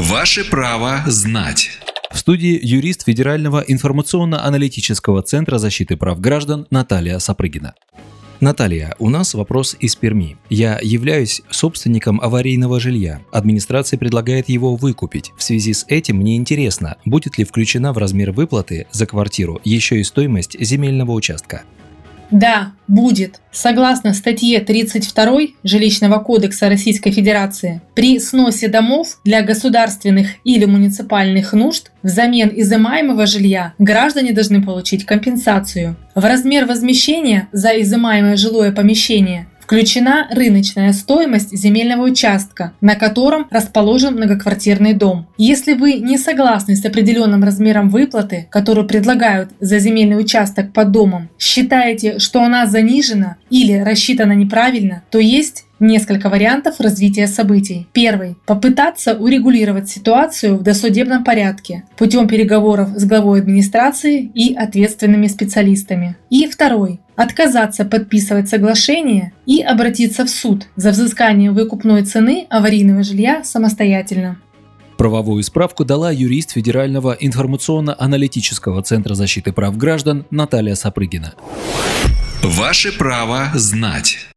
Ваше право знать. В студии юрист Федерального информационно-аналитического центра защиты прав граждан Наталья Сапрыгина. Наталья, у нас вопрос из Перми. Я являюсь собственником аварийного жилья. Администрация предлагает его выкупить. В связи с этим мне интересно, будет ли включена в размер выплаты за квартиру еще и стоимость земельного участка. Да, будет. Согласно статье 32 Жилищного кодекса Российской Федерации, при сносе домов для государственных или муниципальных нужд взамен изымаемого жилья граждане должны получить компенсацию. В размер возмещения за изымаемое жилое помещение включена рыночная стоимость земельного участка, на котором расположен многоквартирный дом. Если вы не согласны с определенным размером выплаты, которую предлагают за земельный участок под домом, считаете, что она занижена или рассчитана неправильно, то есть несколько вариантов развития событий. Первый. Попытаться урегулировать ситуацию в досудебном порядке путем переговоров с главой администрации и ответственными специалистами. И второй. Отказаться подписывать соглашение и обратиться в суд за взыскание выкупной цены аварийного жилья самостоятельно. Правовую справку дала юрист Федерального информационно-аналитического центра защиты прав граждан Наталья Сапрыгина. Ваше право знать.